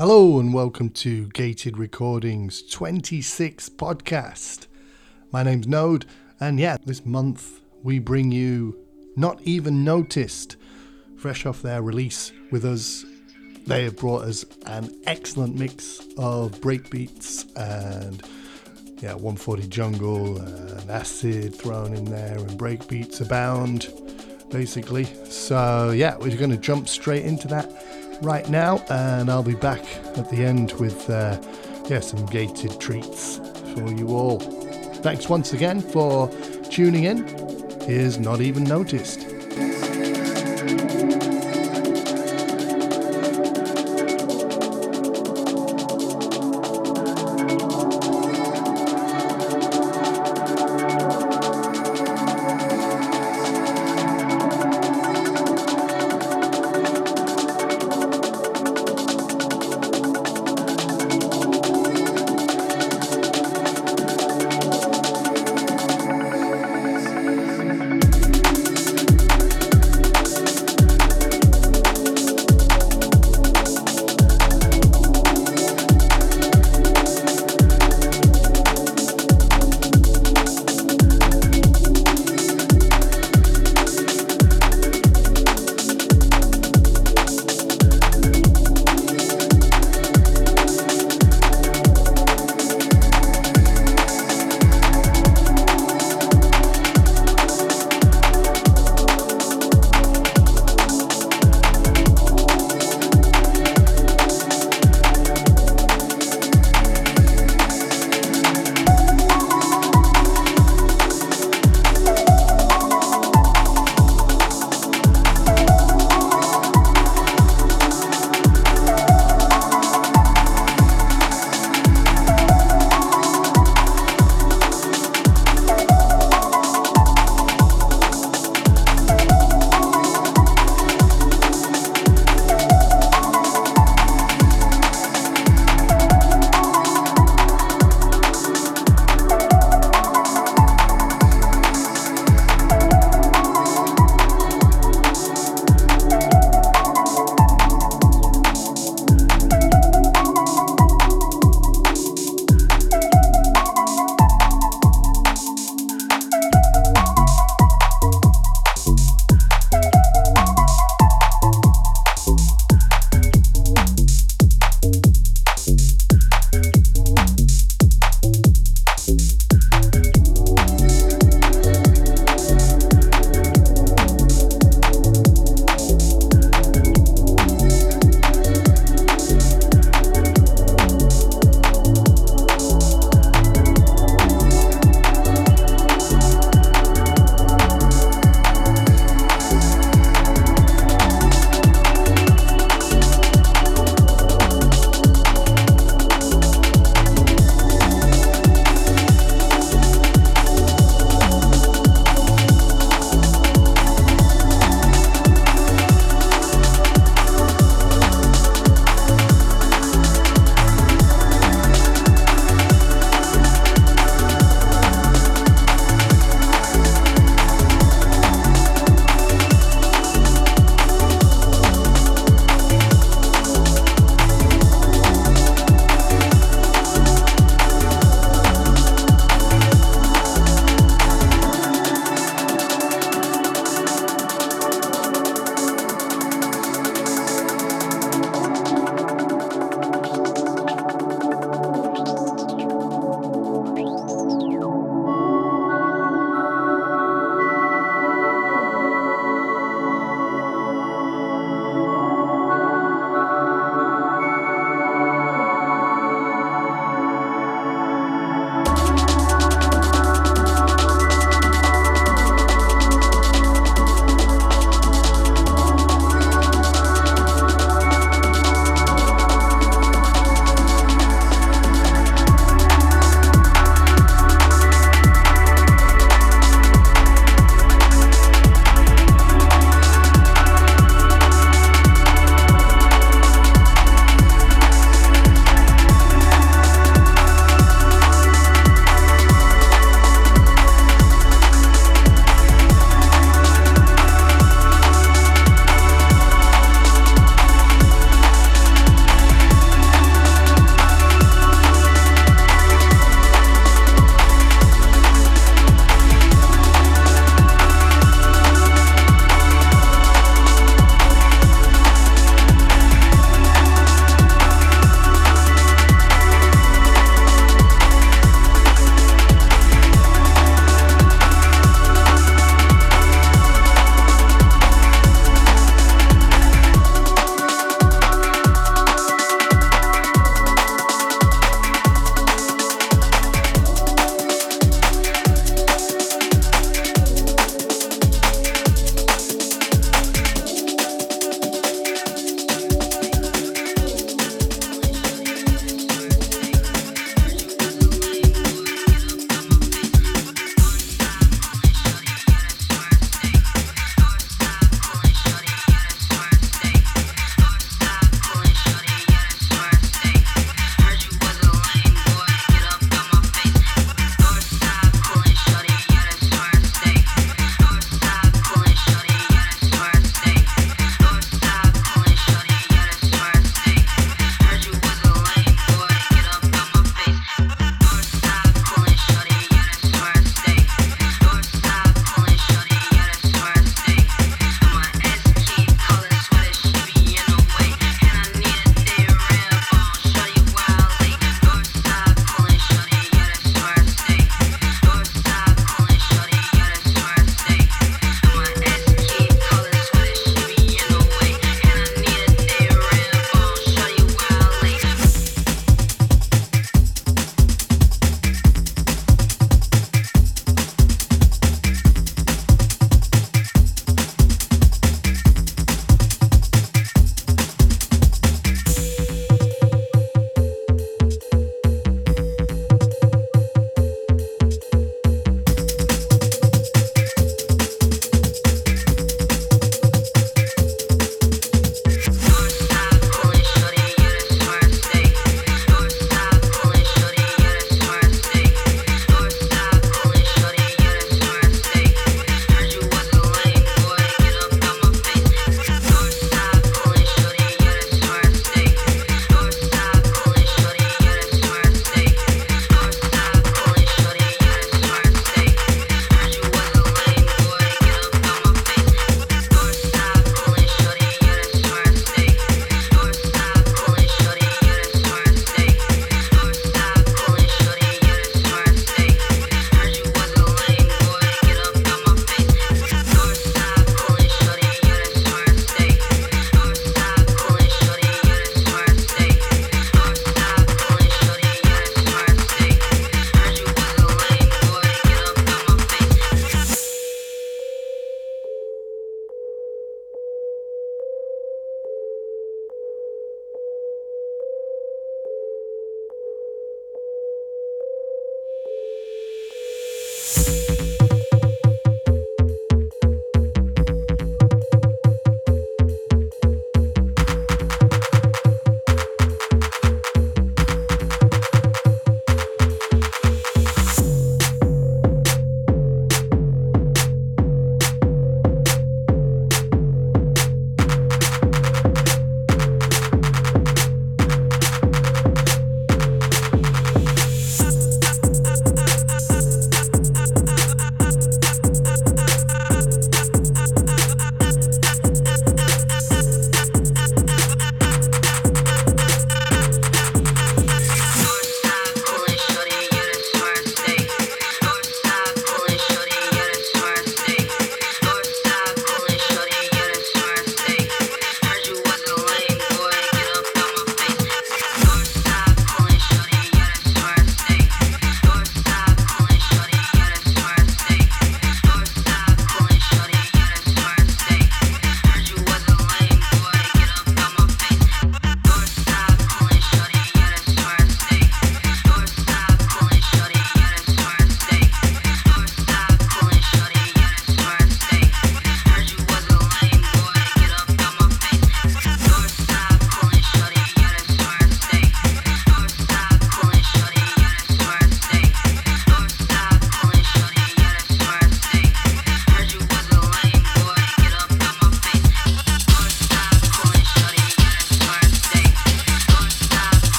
Hello and welcome to Gated Recordings 26 podcast. My name's Node, and yeah, this month we bring you Not Even Noticed, fresh off their release with us. They have brought us an excellent mix of breakbeats and yeah, 140 jungle and acid thrown in there, and breakbeats abound, basically. So yeah, we're going to jump straight into that right now, and I'll be back at the end with uh, yeah some gated treats for you all. Thanks once again for tuning in. Here's not even noticed.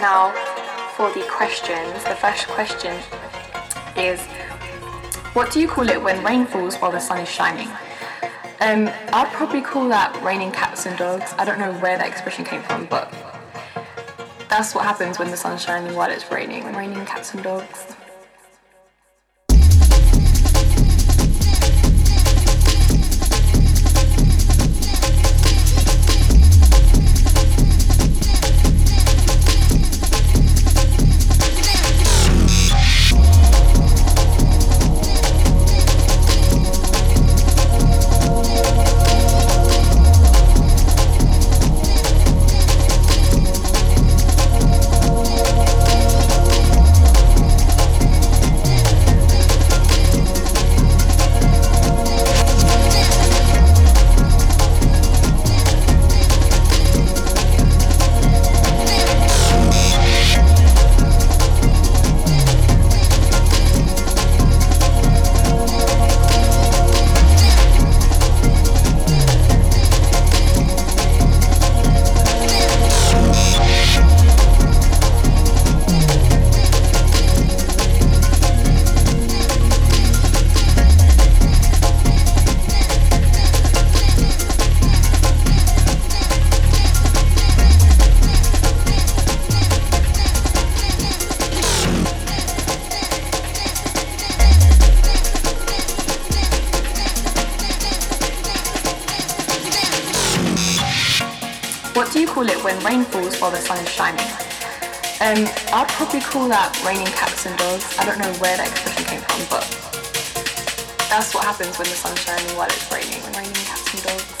Now, for the questions, the first question is What do you call it when rain falls while the sun is shining? Um, I'd probably call that raining cats and dogs. I don't know where that expression came from, but that's what happens when the sun's shining while it's raining. Raining cats and dogs. Rain falls while the sun is shining. Um, I'd probably call that raining cats and dogs. I don't know where that expression came from, but that's what happens when the sun's shining while it's raining. Raining cats and dogs.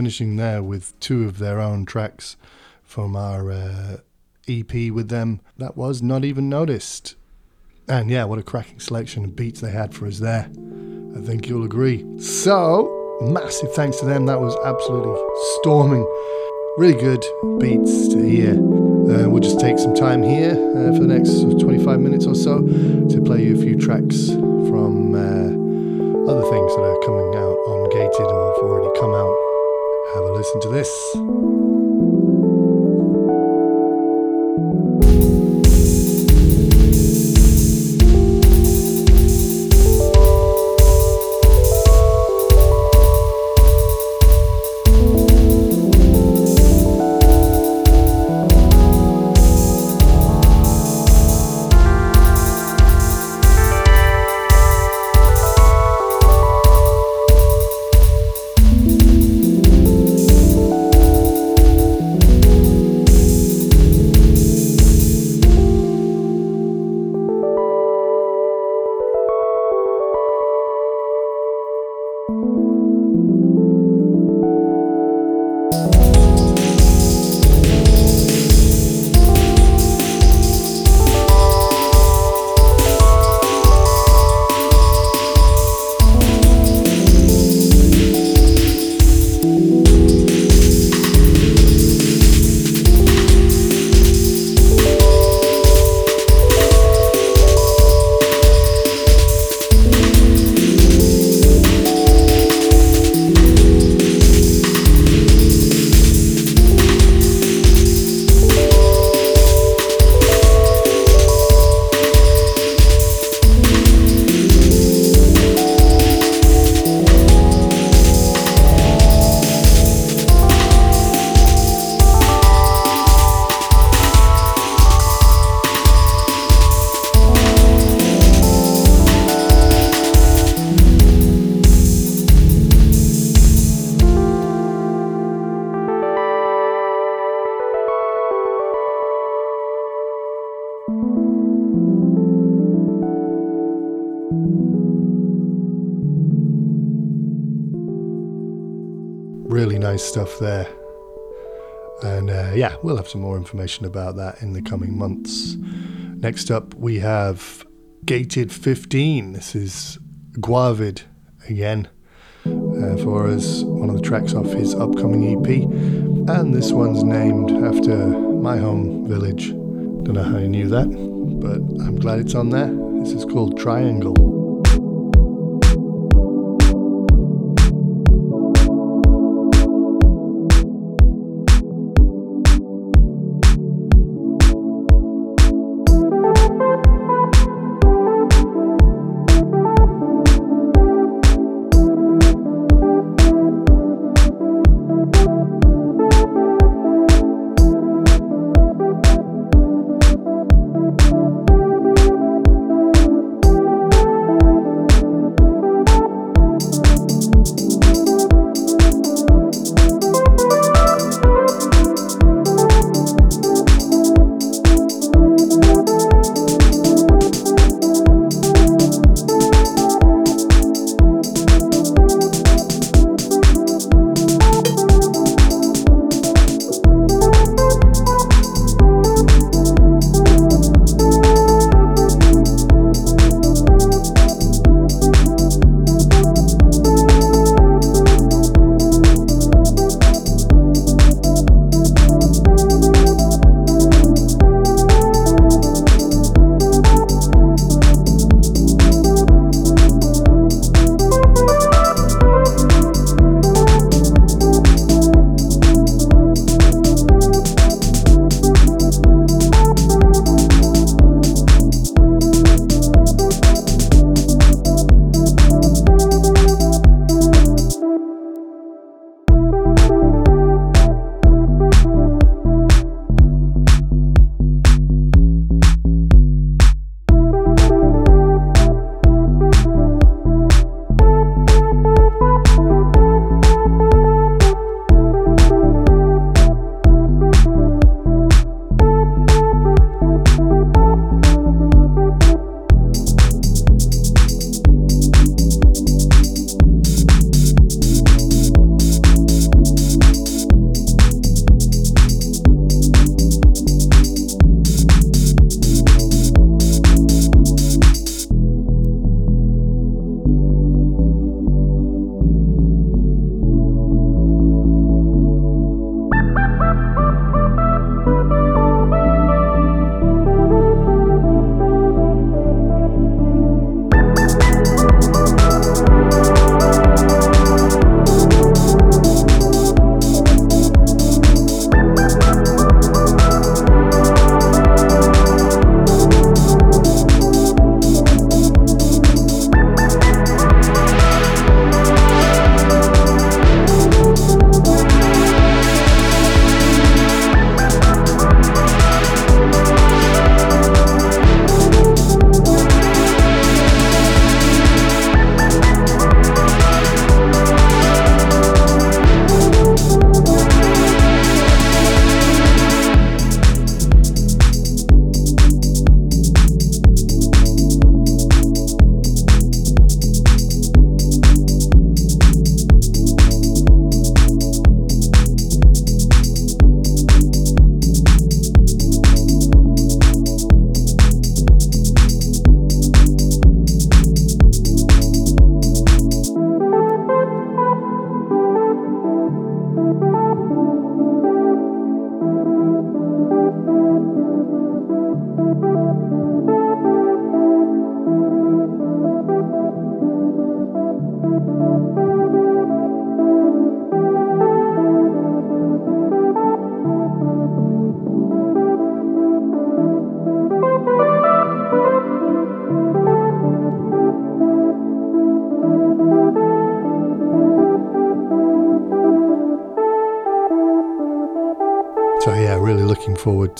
Finishing there with two of their own tracks from our uh, EP with them. That was Not Even Noticed. And yeah, what a cracking selection of beats they had for us there. I think you'll agree. So, massive thanks to them. That was absolutely storming. Really good beats to hear. Uh, we'll just take some time here uh, for the next 25 minutes or so to play you a few tracks from uh, other things that are listen to this. Nice stuff there. And uh, yeah, we'll have some more information about that in the coming months. Next up, we have Gated 15. This is Guavid again uh, for us, one of the tracks off his upcoming EP. And this one's named after my home village. Don't know how you knew that, but I'm glad it's on there. This is called Triangle.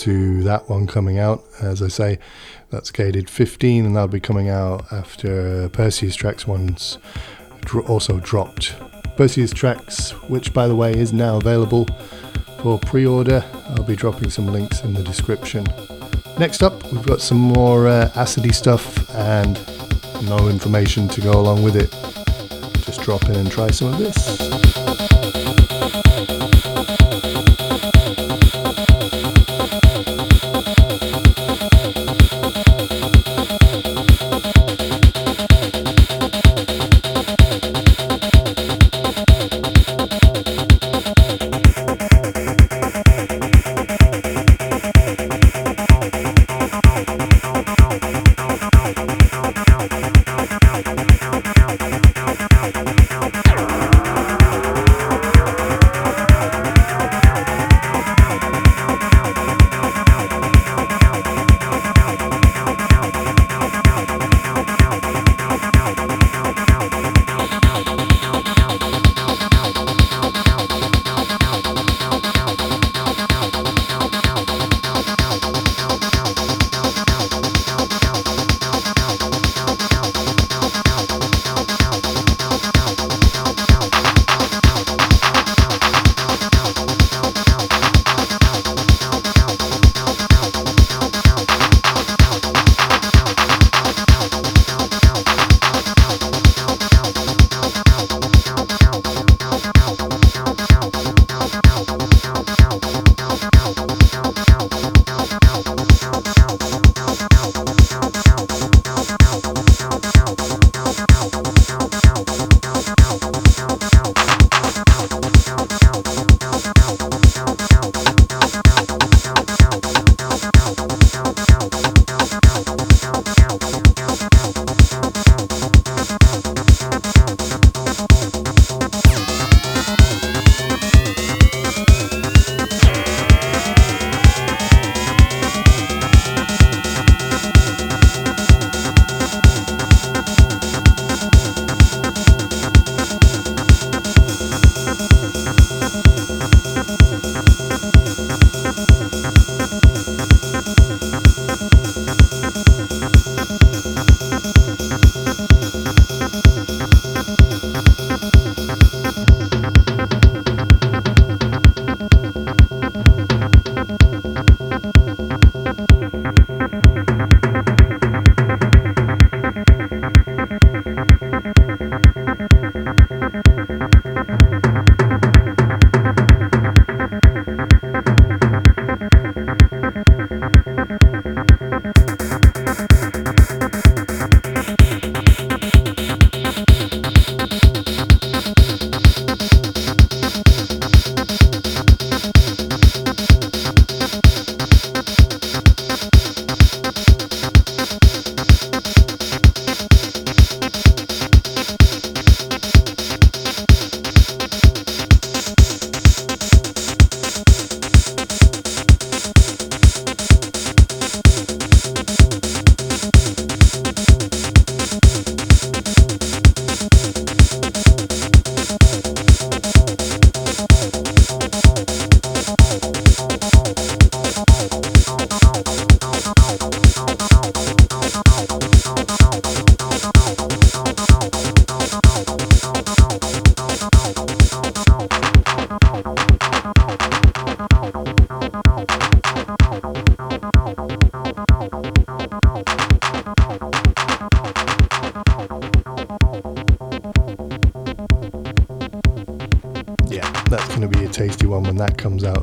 To that one coming out. As I say, that's gated 15, and that'll be coming out after Perseus Tracks one's dr- also dropped. Perseus Tracks, which by the way is now available for pre-order. I'll be dropping some links in the description. Next up, we've got some more uh, acidy stuff and no information to go along with it. Just drop in and try some of this.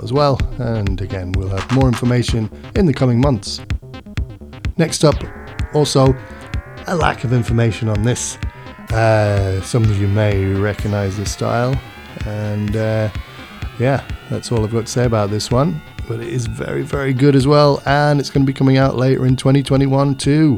As well. And again, we'll have more information in the coming months. Next up, also, a lack of information on this. Uh, some of you may recognize the style, and uh, yeah, that's all I've got to say about this one. but it is very, very good as well, and it's going to be coming out later in 2021 too.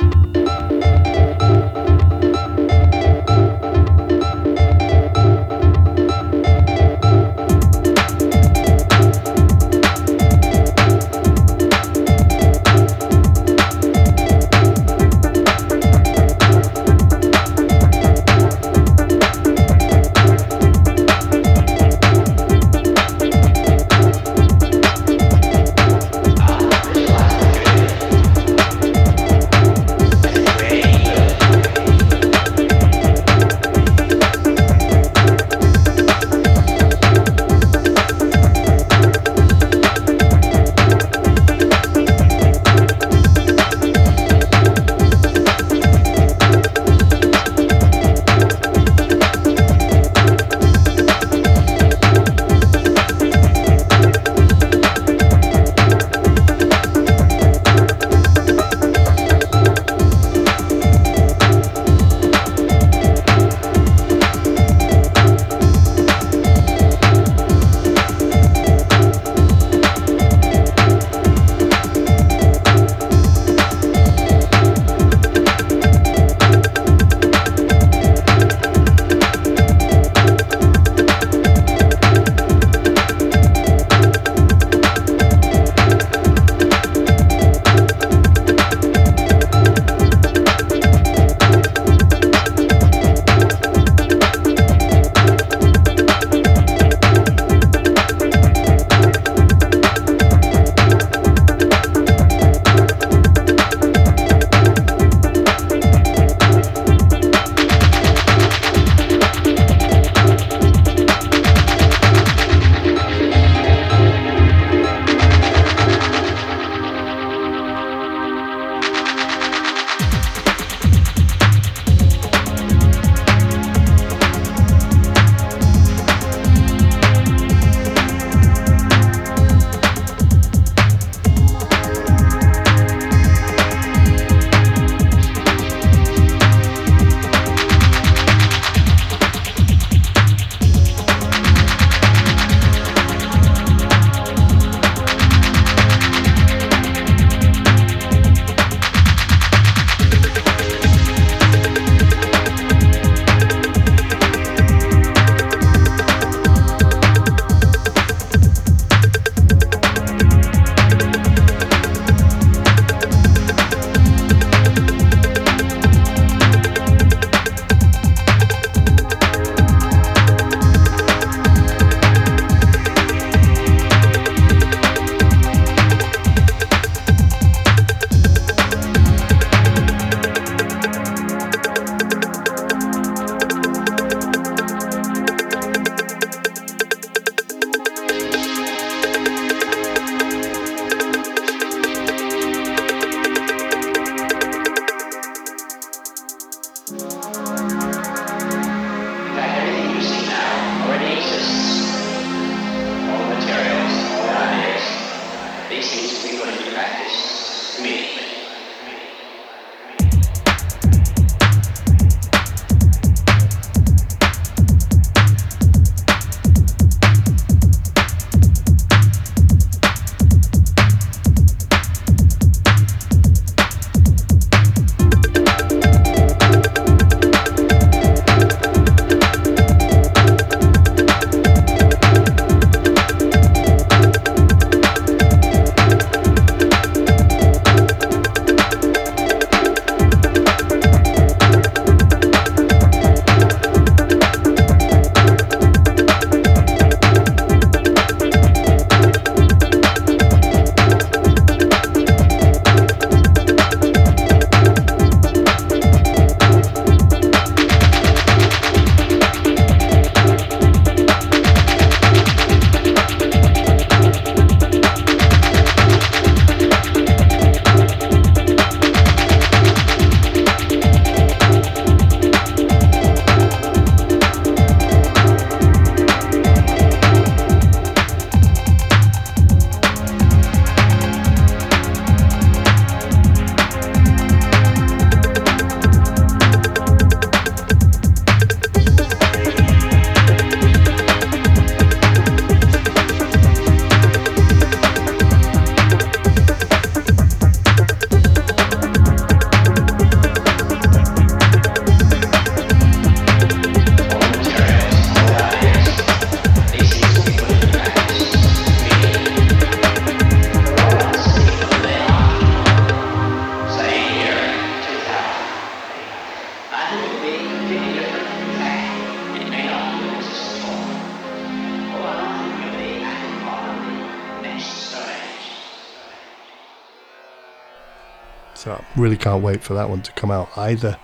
Really can't wait for that one to come out either.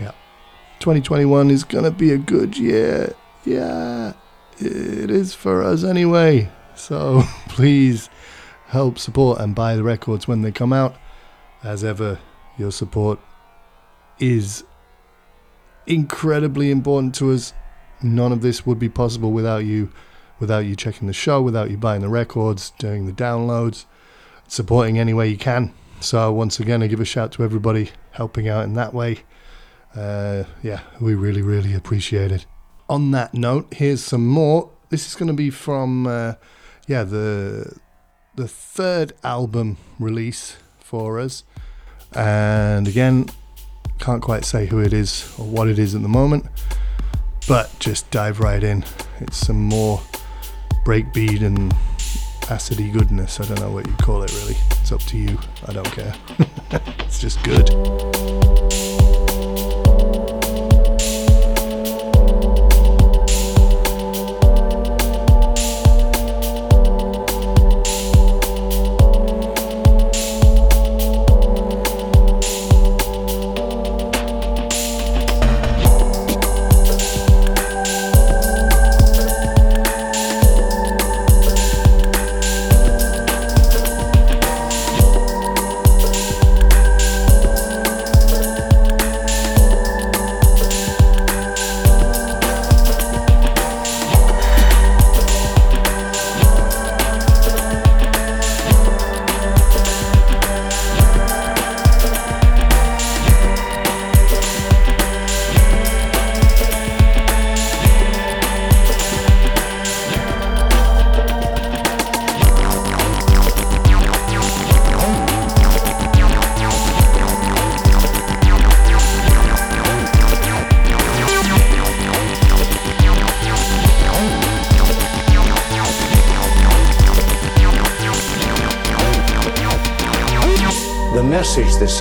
Yeah. 2021 is going to be a good year. Yeah. It is for us anyway. So please help support and buy the records when they come out. As ever, your support is incredibly important to us. None of this would be possible without you, without you checking the show, without you buying the records, doing the downloads, supporting any way you can. So once again, I give a shout to everybody helping out in that way. Uh, yeah, we really, really appreciate it. On that note, here's some more. This is going to be from, uh, yeah, the the third album release for us, and again, can't quite say who it is or what it is at the moment, but just dive right in. It's some more breakbeat and acidy goodness. I don't know what you call it really. It's up to you. I don't care. it's just good.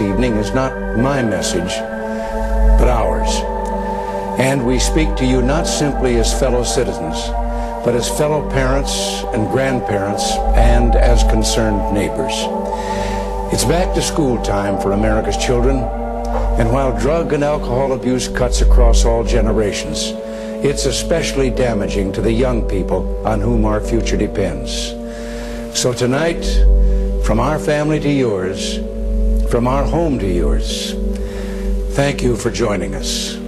Evening is not my message, but ours. And we speak to you not simply as fellow citizens, but as fellow parents and grandparents and as concerned neighbors. It's back to school time for America's children, and while drug and alcohol abuse cuts across all generations, it's especially damaging to the young people on whom our future depends. So tonight, from our family to yours, from our home to yours. Thank you for joining us.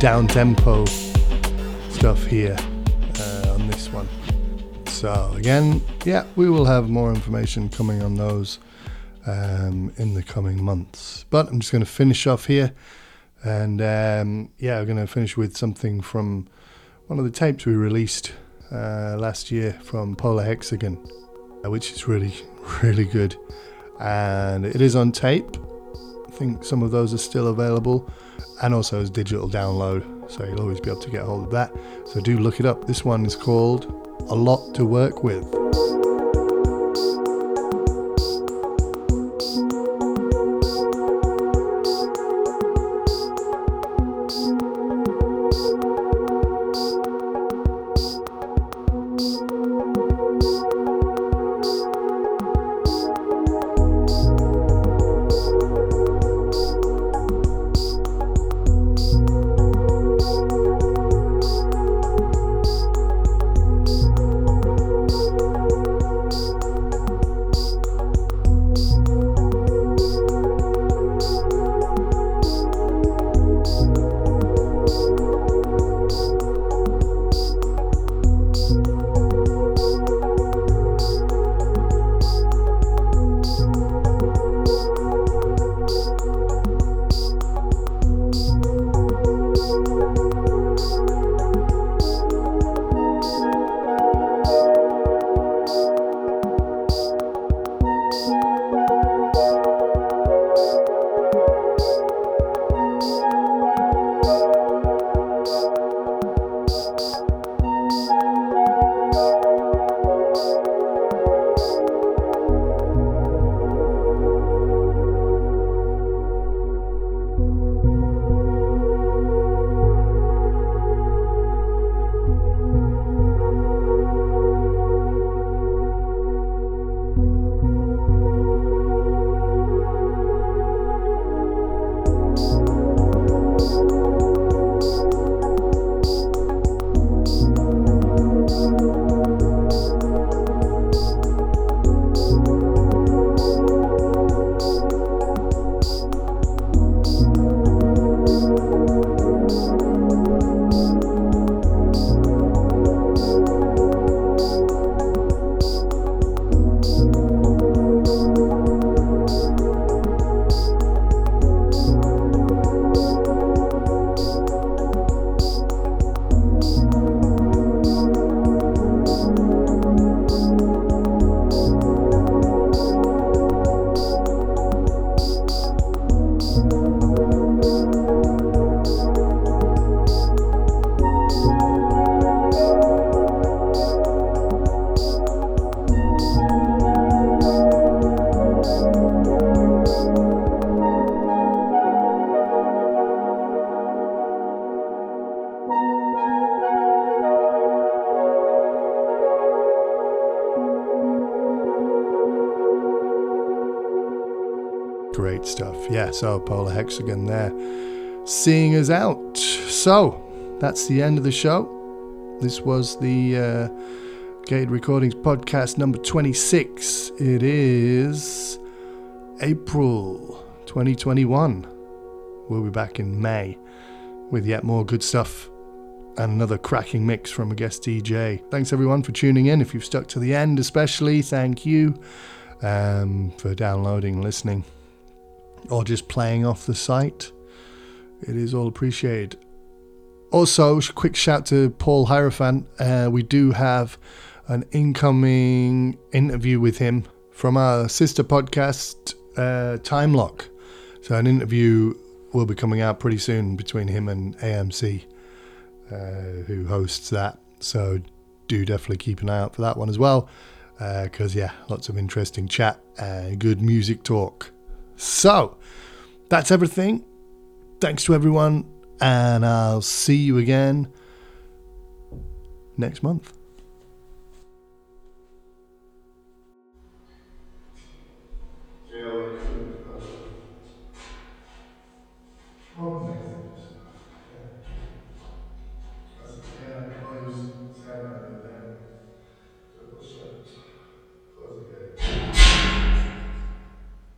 Down tempo stuff here uh, on this one. So, again, yeah, we will have more information coming on those um, in the coming months. But I'm just going to finish off here. And um, yeah, I'm going to finish with something from one of the tapes we released uh, last year from Polar Hexagon, uh, which is really, really good. And it is on tape. I think some of those are still available and also as digital download, so you'll always be able to get hold of that. So do look it up. This one is called A Lot to Work With. Records. So Polar Hexagon there seeing us out. So that's the end of the show. This was the uh, Gated Recordings podcast number 26. It is April 2021. We'll be back in May with yet more good stuff and another cracking mix from a guest DJ. Thanks everyone for tuning in. If you've stuck to the end, especially, thank you um, for downloading, and listening, or just playing off the site. It is all appreciated. Also, quick shout to Paul Hierophant. Uh, we do have an incoming interview with him from our sister podcast, uh, Time Lock. So, an interview will be coming out pretty soon between him and AMC, uh, who hosts that. So, do definitely keep an eye out for that one as well. Because, uh, yeah, lots of interesting chat and good music talk. So, that's everything. Thanks to everyone, and I'll see you again next month.